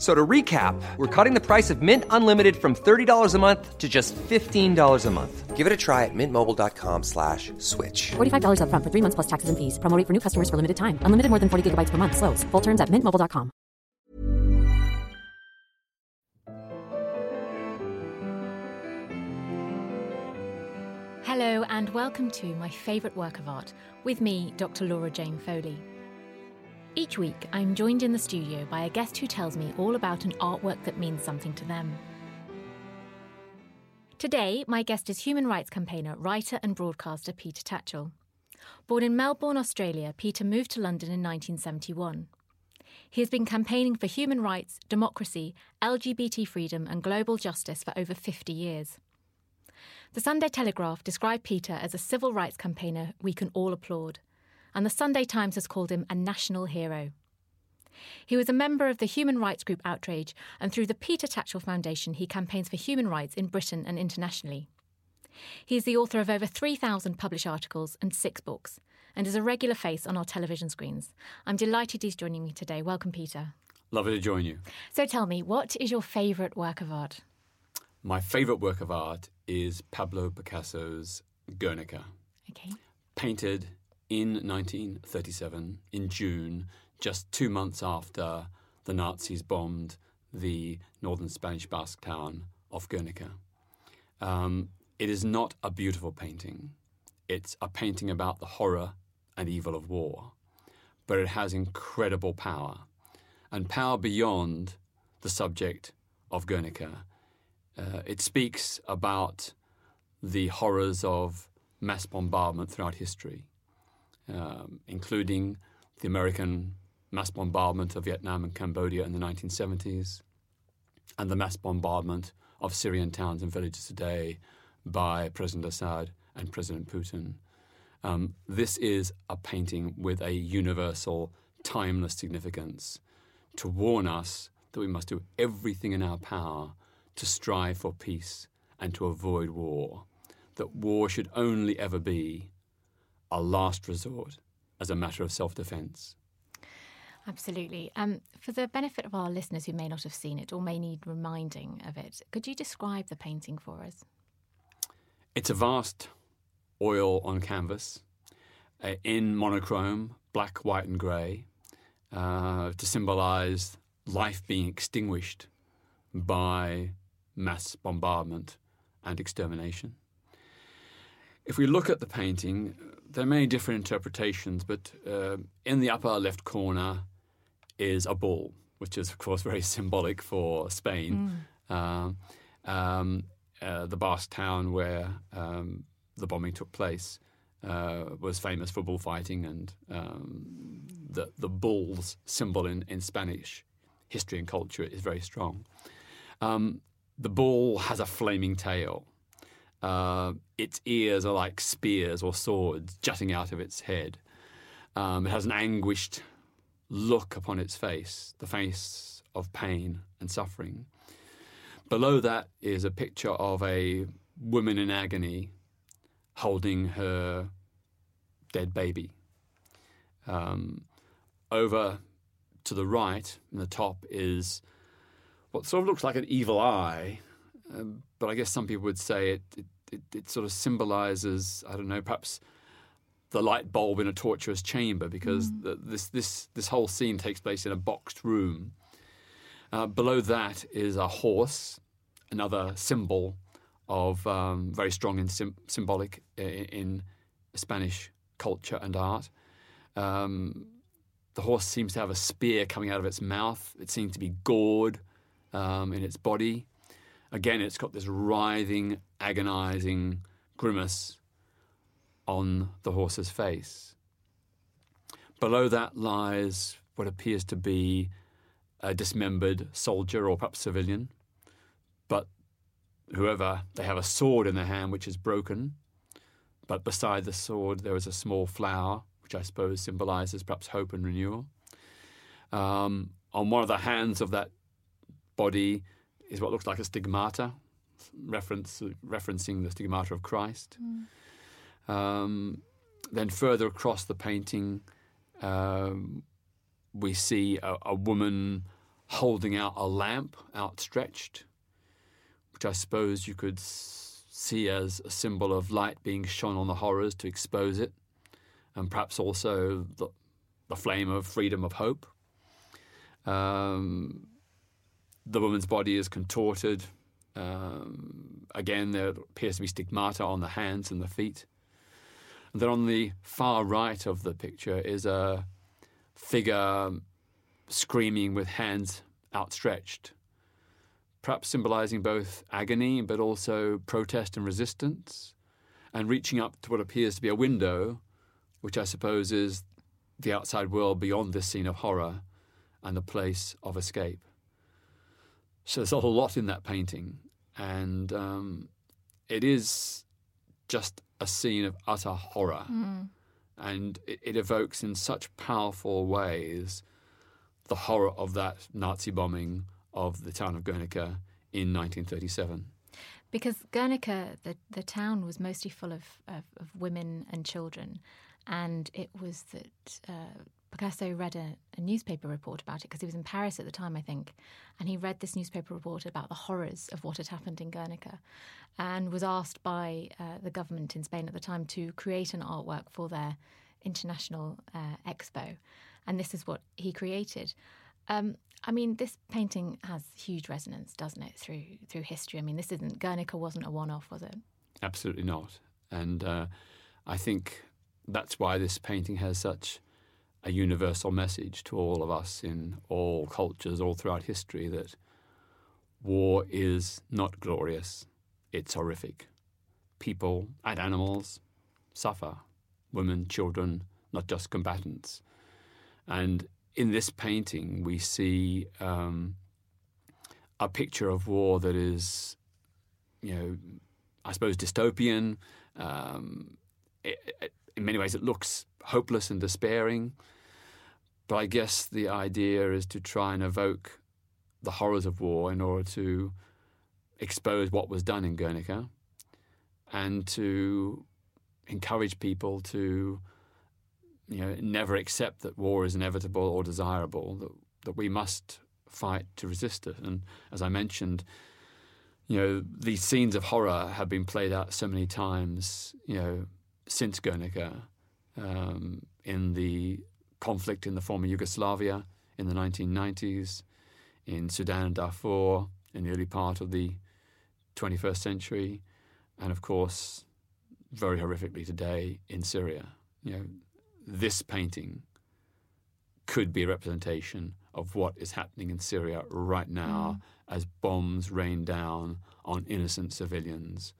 F- So to recap, we're cutting the price of Mint Unlimited from $30 a month to just $15 a month. Give it a try at mintmobile.com slash switch. $45 upfront for three months plus taxes and fees. Promo rate for new customers for limited time. Unlimited more than 40 gigabytes per month. Slows. Full terms at mintmobile.com. Hello, and welcome to my favourite work of art with me, Dr. Laura Jane Foley. Each week, I'm joined in the studio by a guest who tells me all about an artwork that means something to them. Today, my guest is human rights campaigner, writer, and broadcaster Peter Tatchell. Born in Melbourne, Australia, Peter moved to London in 1971. He has been campaigning for human rights, democracy, LGBT freedom, and global justice for over 50 years. The Sunday Telegraph described Peter as a civil rights campaigner we can all applaud, and the Sunday Times has called him a national hero. He was a member of the human rights group Outrage, and through the Peter Tatchell Foundation, he campaigns for human rights in Britain and internationally. He is the author of over 3,000 published articles and six books, and is a regular face on our television screens. I'm delighted he's joining me today. Welcome, Peter. Lovely to join you. So tell me, what is your favourite work of art? My favourite work of art is Pablo Picasso's Guernica, Okay. painted in 1937 in June, just two months after the Nazis bombed the northern Spanish Basque town of Guernica. Um, it is not a beautiful painting. It's a painting about the horror and evil of war, but it has incredible power, and power beyond the subject of Guernica. Uh, it speaks about the horrors of mass bombardment throughout history, um, including the American mass bombardment of Vietnam and Cambodia in the 1970s, and the mass bombardment of Syrian towns and villages today by President Assad and President Putin. Um, this is a painting with a universal, timeless significance to warn us that we must do everything in our power to strive for peace and to avoid war. That war should only ever be a last resort as a matter of self defense. Absolutely. Um, for the benefit of our listeners who may not have seen it or may need reminding of it, could you describe the painting for us? It's a vast oil on canvas uh, in monochrome, black, white, and grey, uh, to symbolize life being extinguished by mass bombardment and extermination. If we look at the painting, there are many different interpretations, but uh, in the upper left corner is a bull, which is, of course, very symbolic for Spain. Um, um, uh, the Basque town where um, the bombing took place uh, was famous for bullfighting, and um, the, the bull's symbol in, in Spanish history and culture is very strong. Um, the bull has a flaming tail. Uh, its ears are like spears or swords jutting out of its head. Um, it has an anguished look upon its face, the face of pain and suffering. Below that is a picture of a woman in agony holding her dead baby. Um, over to the right, in the top, is what sort of looks like an evil eye, um, but I guess some people would say it, it, it, it sort of symbolizes, I don't know, perhaps the light bulb in a torturous chamber because the, this, this, this whole scene takes place in a boxed room. Uh, below that is a horse, another symbol of um, very strong and sim- symbolic in, in Spanish culture and art. Um, the the horse seems to have a spear coming out of its mouth. It seems to be gored um, in its body. Again, it's got this writhing, agonizing grimace on the horse's face. Below that lies what appears to be a dismembered soldier or perhaps civilian. But whoever, they have a sword in their hand which is broken. But beside the sword, there is a small flower, which I suppose symbolizes perhaps hope and renewal. Um, on one of the hands of that body is what looks like a stigmata, reference, referencing the stigmata of Christ. Mm. Um, then further across the painting, um, we see a, a, woman holding out a lamp outstretched, which I suppose you could see as a symbol of light being shone on the horrors to expose it, and perhaps also the, the flame of freedom of hope. Um, the woman's body is contorted. Um, again, there appears to be stigmata on the hands and the feet. And then on the far right of the picture is a figure screaming with hands outstretched, perhaps symbolizing both agony but also protest and resistance, and reaching up to what appears to be a window, which I suppose is the outside world beyond this scene of horror and the place of escape. So there's a whole lot in that painting, and um, it is just a scene of utter horror. Mm. And it, it, evokes in such powerful ways the horror of that Nazi bombing of the town of Guernica in 1937. Because Guernica, the, the town, was mostly full of, of, of women and children. And it was that uh, Picasso read a, a, newspaper report about it because he was in Paris at the time, I think, and he read this newspaper report about the horrors of what had happened in Guernica, and was asked by uh, the government in Spain at the time to create an artwork for their international uh, expo, and this is what he created. Um, I mean, this painting has huge resonance, doesn't it, through through history? I mean, this isn't Guernica wasn't a one-off, was it? Absolutely not, and uh, I think that's why this painting has such a universal message to all of us in all cultures, all throughout history, that war is not glorious, it's horrific. People and animals suffer, women, children, not just combatants. And in this painting, we see um, a picture of war that is, you know, I suppose dystopian. Um, it, it, in many ways, it looks hopeless and despairing. But I guess the idea is to try and evoke the horrors of war in order to expose what was done in Guernica and to encourage people to you know never accept that war is inevitable or desirable that that we must fight to resist it and as i mentioned you know these scenes of horror have been played out so many times you know since Guernica um, in the conflict in the former Yugoslavia in the 1990s, in Sudan and Darfur in the early part of the 21st century, and of course, very horrifically today in Syria. You know, this painting could be a representation of what is happening in Syria right now mm. as bombs rain down on innocent civilians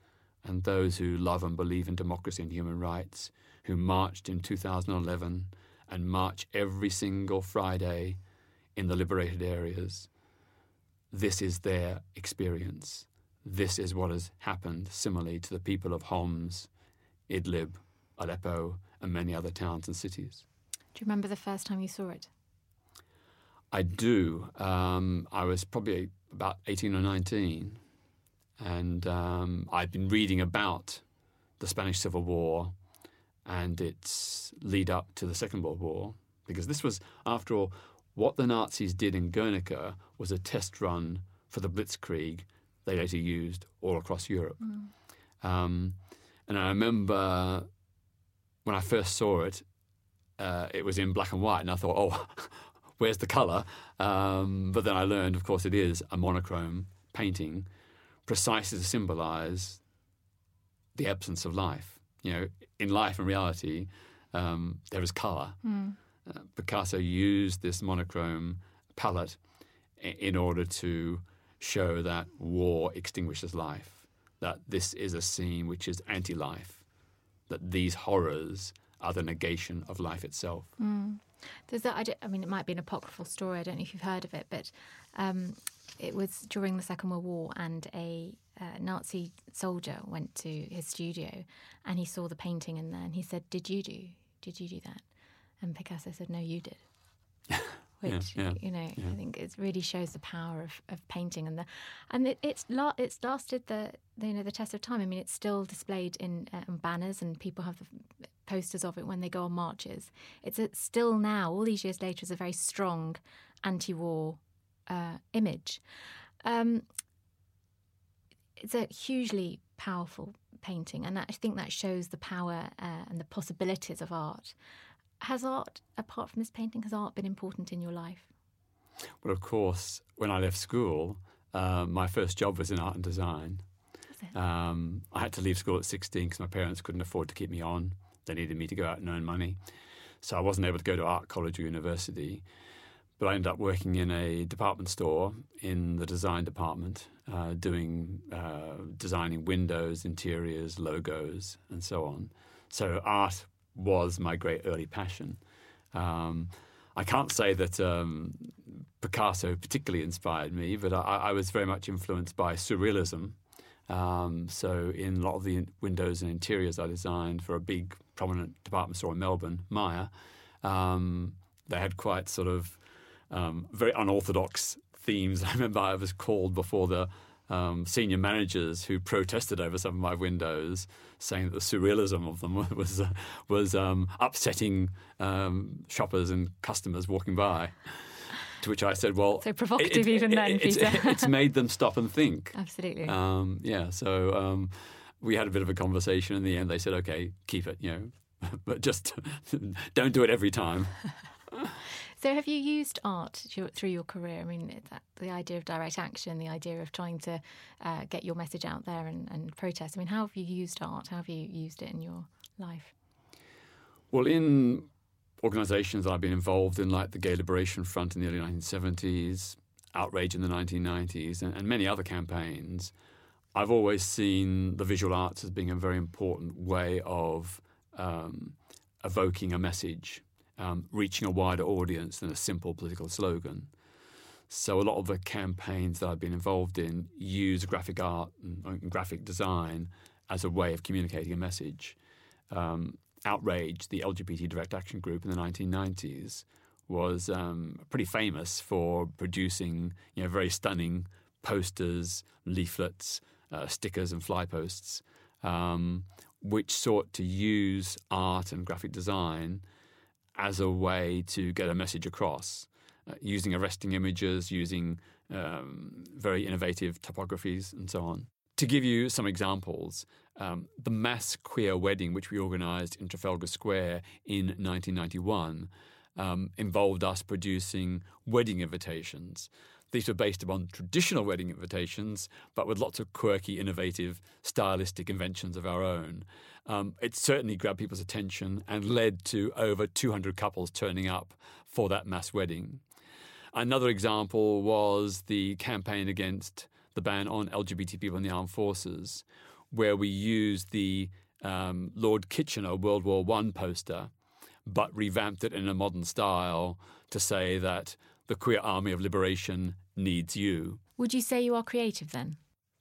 and those who love and believe in democracy and human rights, who marched in 2011 and march every single Friday in the liberated areas. This is their experience. This is what has happened similarly to the people of Homs, Idlib, Aleppo, and many other towns and cities. Do you remember the first time you saw it? I do. Um, I was probably about 18 or 19 and um, I'd been reading about the Spanish Civil War and its lead up to the Second World War, because this was, after all, what the Nazis did in Guernica was a test run for the Blitzkrieg they later used all across Europe. Mm. Um, and I remember when I first saw it, uh, it was in black and white, and I thought, oh, where's the colour? Um, but then I learned, of course, it is a monochrome painting precisely to symbolize the absence of life. You know, in life and reality, um, there is color. Mm. uh, Picasso used this monochrome palette in order to show that war extinguishes life, that this is a scene which is anti life, that these horrors are the negation of life itself. Mm. There's that, I, I, mean, it might be an apocryphal story, I don't know if you've heard of it, but um, it was during the Second World War, and a uh, Nazi soldier went to his studio and he saw the painting in there and he said, Did you do? Did you do that? And Picasso said, No, you did. which yeah, yeah, you know yeah. I think it really shows the power of, of painting and the and it, it's la- it's lasted the, the, you know the test of time. I mean, it's still displayed in uh, banners and people have posters of it when they go on marches. It's a, still now, all these years later, is a very strong anti-war uh, image. Um, it's a hugely powerful painting, and I think that shows the power uh, and the possibilities of art has art, apart from this painting, has art been important in your life? Well, of course, when I left school, uh, my first job was in art and design. Um, I had to leave school at 16 because my parents couldn't afford to keep me on. They needed me to go out and earn money. So I wasn't able to go to art college or university. But I ended up working in a department store in the design department, uh, doing uh, designing windows, interiors, logos, and so on. So art was my great early passion. Um, I can't say that um, Picasso particularly inspired me, but I, I, was very much influenced by surrealism. Um, so, in a lot of the windows and interiors I designed for a big, prominent department store in Melbourne, Myer, um, they had quite sort of um, very unorthodox themes. I remember I was called before the um, senior managers who protested over some of my windows, saying that the surrealism of them was uh, was um, upsetting um, shoppers and customers walking by. To which I said, "Well, so provocative it, even it, then, it's, Peter. it's made them stop and think." Absolutely. Um, yeah. So um, we had a bit of a conversation. In the end, they said, "Okay, keep it," you know, but just don't do it every time. So, have you used art through your career? I mean, that, the idea of direct action, the idea of trying to uh, get your message out there and, and protest. I mean, how have you used art? How have you used it in your life? Well, in organisations I've been involved in, like the Gay Liberation Front in the early 1970s, Outrage in the 1990s, and, and many other campaigns, I've always seen the visual arts as being a very important way of um, evoking a message um, reaching a wider audience than a simple political slogan. So a lot of the campaigns that I've been involved in use graphic art and, graphic design as a way of communicating a message. Um, Outrage, the LGBT direct action group in the 1990s, was um, pretty famous for producing you know, very stunning posters, leaflets, uh, stickers, and fly posts, um, which sought to use art and graphic design as a way to get a message across, uh, using arresting images, using um, very innovative topographies, and so on. To give you some examples, um, the mass queer wedding which we organised in Trafalgar Square in 1991 um, involved us producing wedding invitations these were based upon traditional wedding invitations, but with lots of quirky, innovative, stylistic inventions of our own. Um, it certainly grabbed people's attention and led to over 200 couples turning up for that mass wedding. Another example was the campaign against the ban on LGBT people in the armed forces, where we used the um, Lord Kitchener World War I poster, but revamped it in a modern style to say that the queer army of liberation needs you. Would you say you are creative then?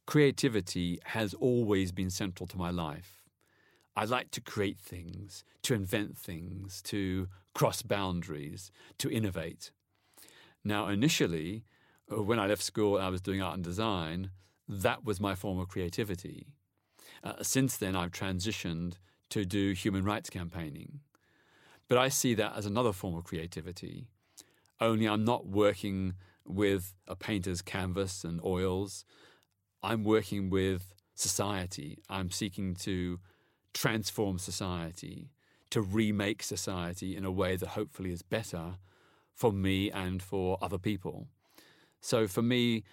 Creativity has always been central to my life. I like to create things, to invent things, to cross boundaries, to innovate. Now, initially, uh, when I left school and I was doing art and design, that was my form of creativity. Uh, since then, I've transitioned to do human rights campaigning. But I see that as another form of creativity, only I'm not working with a painter's canvas and oils. I'm working with society. I'm seeking to transform society, to remake society in a way that hopefully is better for me and for other people. So for me,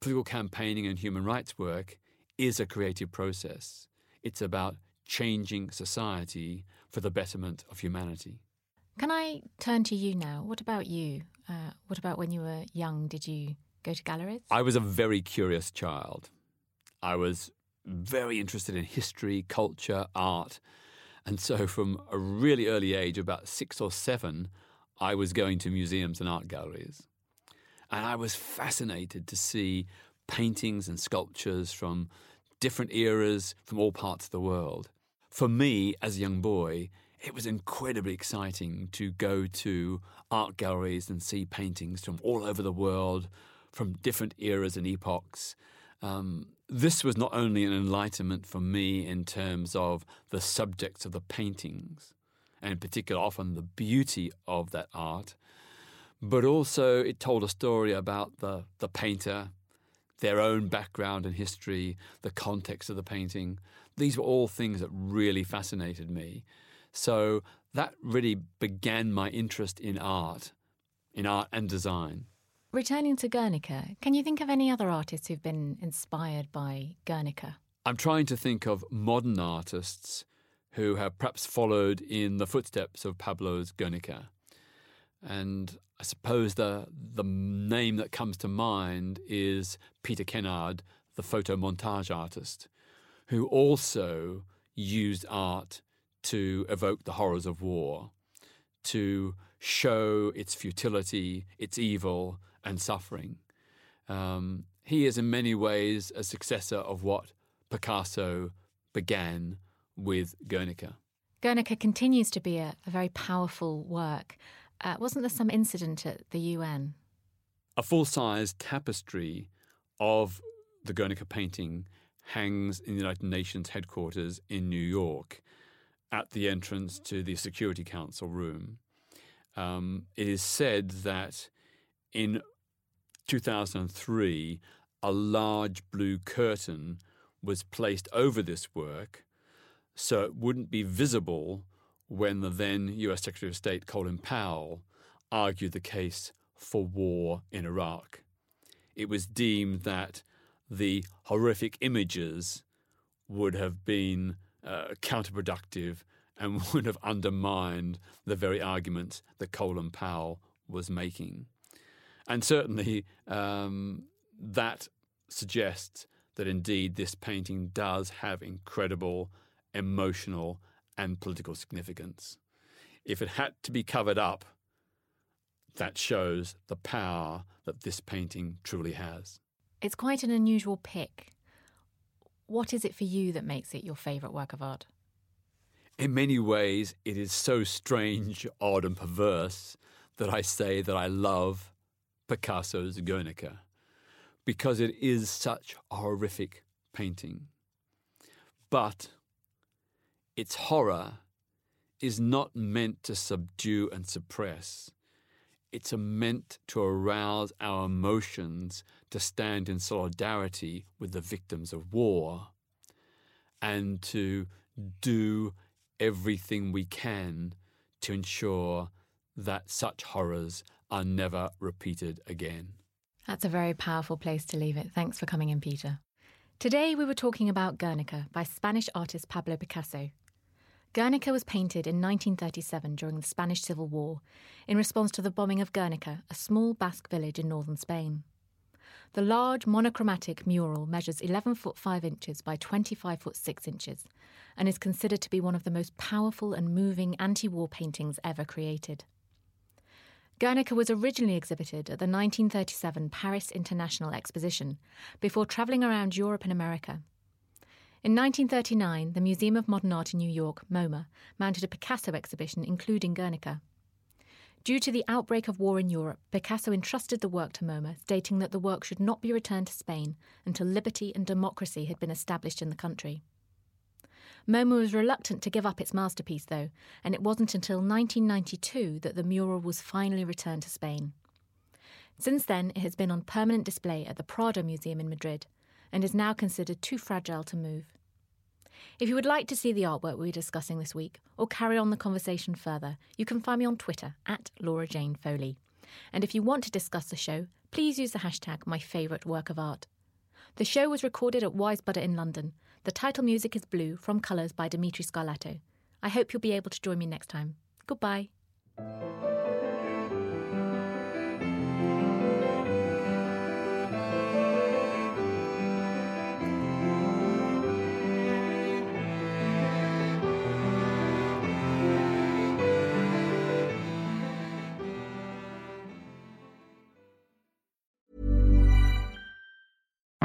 political campaigning and human rights work is a creative process. It's about changing society for the betterment of humanity. Can I turn to you now? What about you? Uh, what about when you were young? Did you go to galleries? I was a very curious child. I was very interested in history, culture, art. And so from a really early age, about six or seven, I was going to museums and art galleries. And I was fascinated to see paintings and sculptures from different eras from all parts of the world. For me, as a young boy, it was incredibly exciting to go to art galleries and see paintings from all over the world, from different eras and epochs. Um, this was not only an enlightenment for me in terms of the subjects of the paintings, and in particular, often the beauty of that art, but also it told a story about the, the painter, their own background and history, the context of the painting. These were all things that really fascinated me. So that really began my interest in art, in art and design. Returning to Guernica, can you think of any other artists who've been inspired by Guernica? I'm trying to think of modern artists who have perhaps followed in the footsteps of Pablo's Guernica. And I suppose the the name that comes to mind is Peter Kennard, the photo montage artist, who also used art to evoke the horrors of war, to show its futility, its evil, and suffering. Um, he is in many ways a successor of what Picasso began with Guernica. Guernica continues to be a, a very powerful work. Uh, wasn't there some incident at the UN? A full size tapestry of the Guernica painting hangs in the United Nations headquarters in New York at the entrance to the Security Council room. Um, it is said that in 2003, a large blue curtain was placed over this work so it wouldn't be visible when the then US Secretary of State Colin Powell argued the case for war in Iraq. It was deemed that the horrific images would have been uh, counterproductive and would have undermined the very argument that Colin Powell was making. And certainly um, that suggests that indeed this painting does have incredible emotional and political significance. If it had to be covered up, that shows the power that this painting truly has. It's quite an unusual pick. What is it for you that makes it your favourite work of art? In many ways, it is so strange, odd, and perverse that I say that I love Picasso's Guernica because it is such a horrific painting. But its horror is not meant to subdue and suppress. It's meant to arouse our emotions to stand in solidarity with the victims of war and to do everything we can to ensure that such horrors are never repeated again. That's a very powerful place to leave it. Thanks for coming in, Peter. Today we were talking about Guernica by Spanish artist Pablo Picasso. Guernica was painted in 1937 during the Spanish Civil War in response to the bombing of Guernica, a small Basque village in northern Spain. The large monochromatic mural measures 11 foot 5 inches by 25 foot 6 inches and is considered to be one of the most powerful and moving anti war paintings ever created. Guernica was originally exhibited at the 1937 Paris International Exposition before travelling around Europe and America. In 1939, the Museum of Modern Art in New York, MoMA, mounted a Picasso exhibition including Guernica. Due to the outbreak of war in Europe, Picasso entrusted the work to MoMA, stating that the work should not be returned to Spain until liberty and democracy had been established in the country. MoMA was reluctant to give up its masterpiece, though, and it wasn't until 1992 that the mural was finally returned to Spain. Since then, it has been on permanent display at the Prado Museum in Madrid and is now considered too fragile to move. If you would like to see the artwork we are discussing this week or carry on the conversation further, you can find me on Twitter at Laura Jane Foley. And if you want to discuss the show, please use the hashtag my favourite work of art. The show was recorded at Wisebuddah in London. The title music is Blue from Colours by Dimitri Scarlato. I hope you'll be able to join me next time. Goodbye.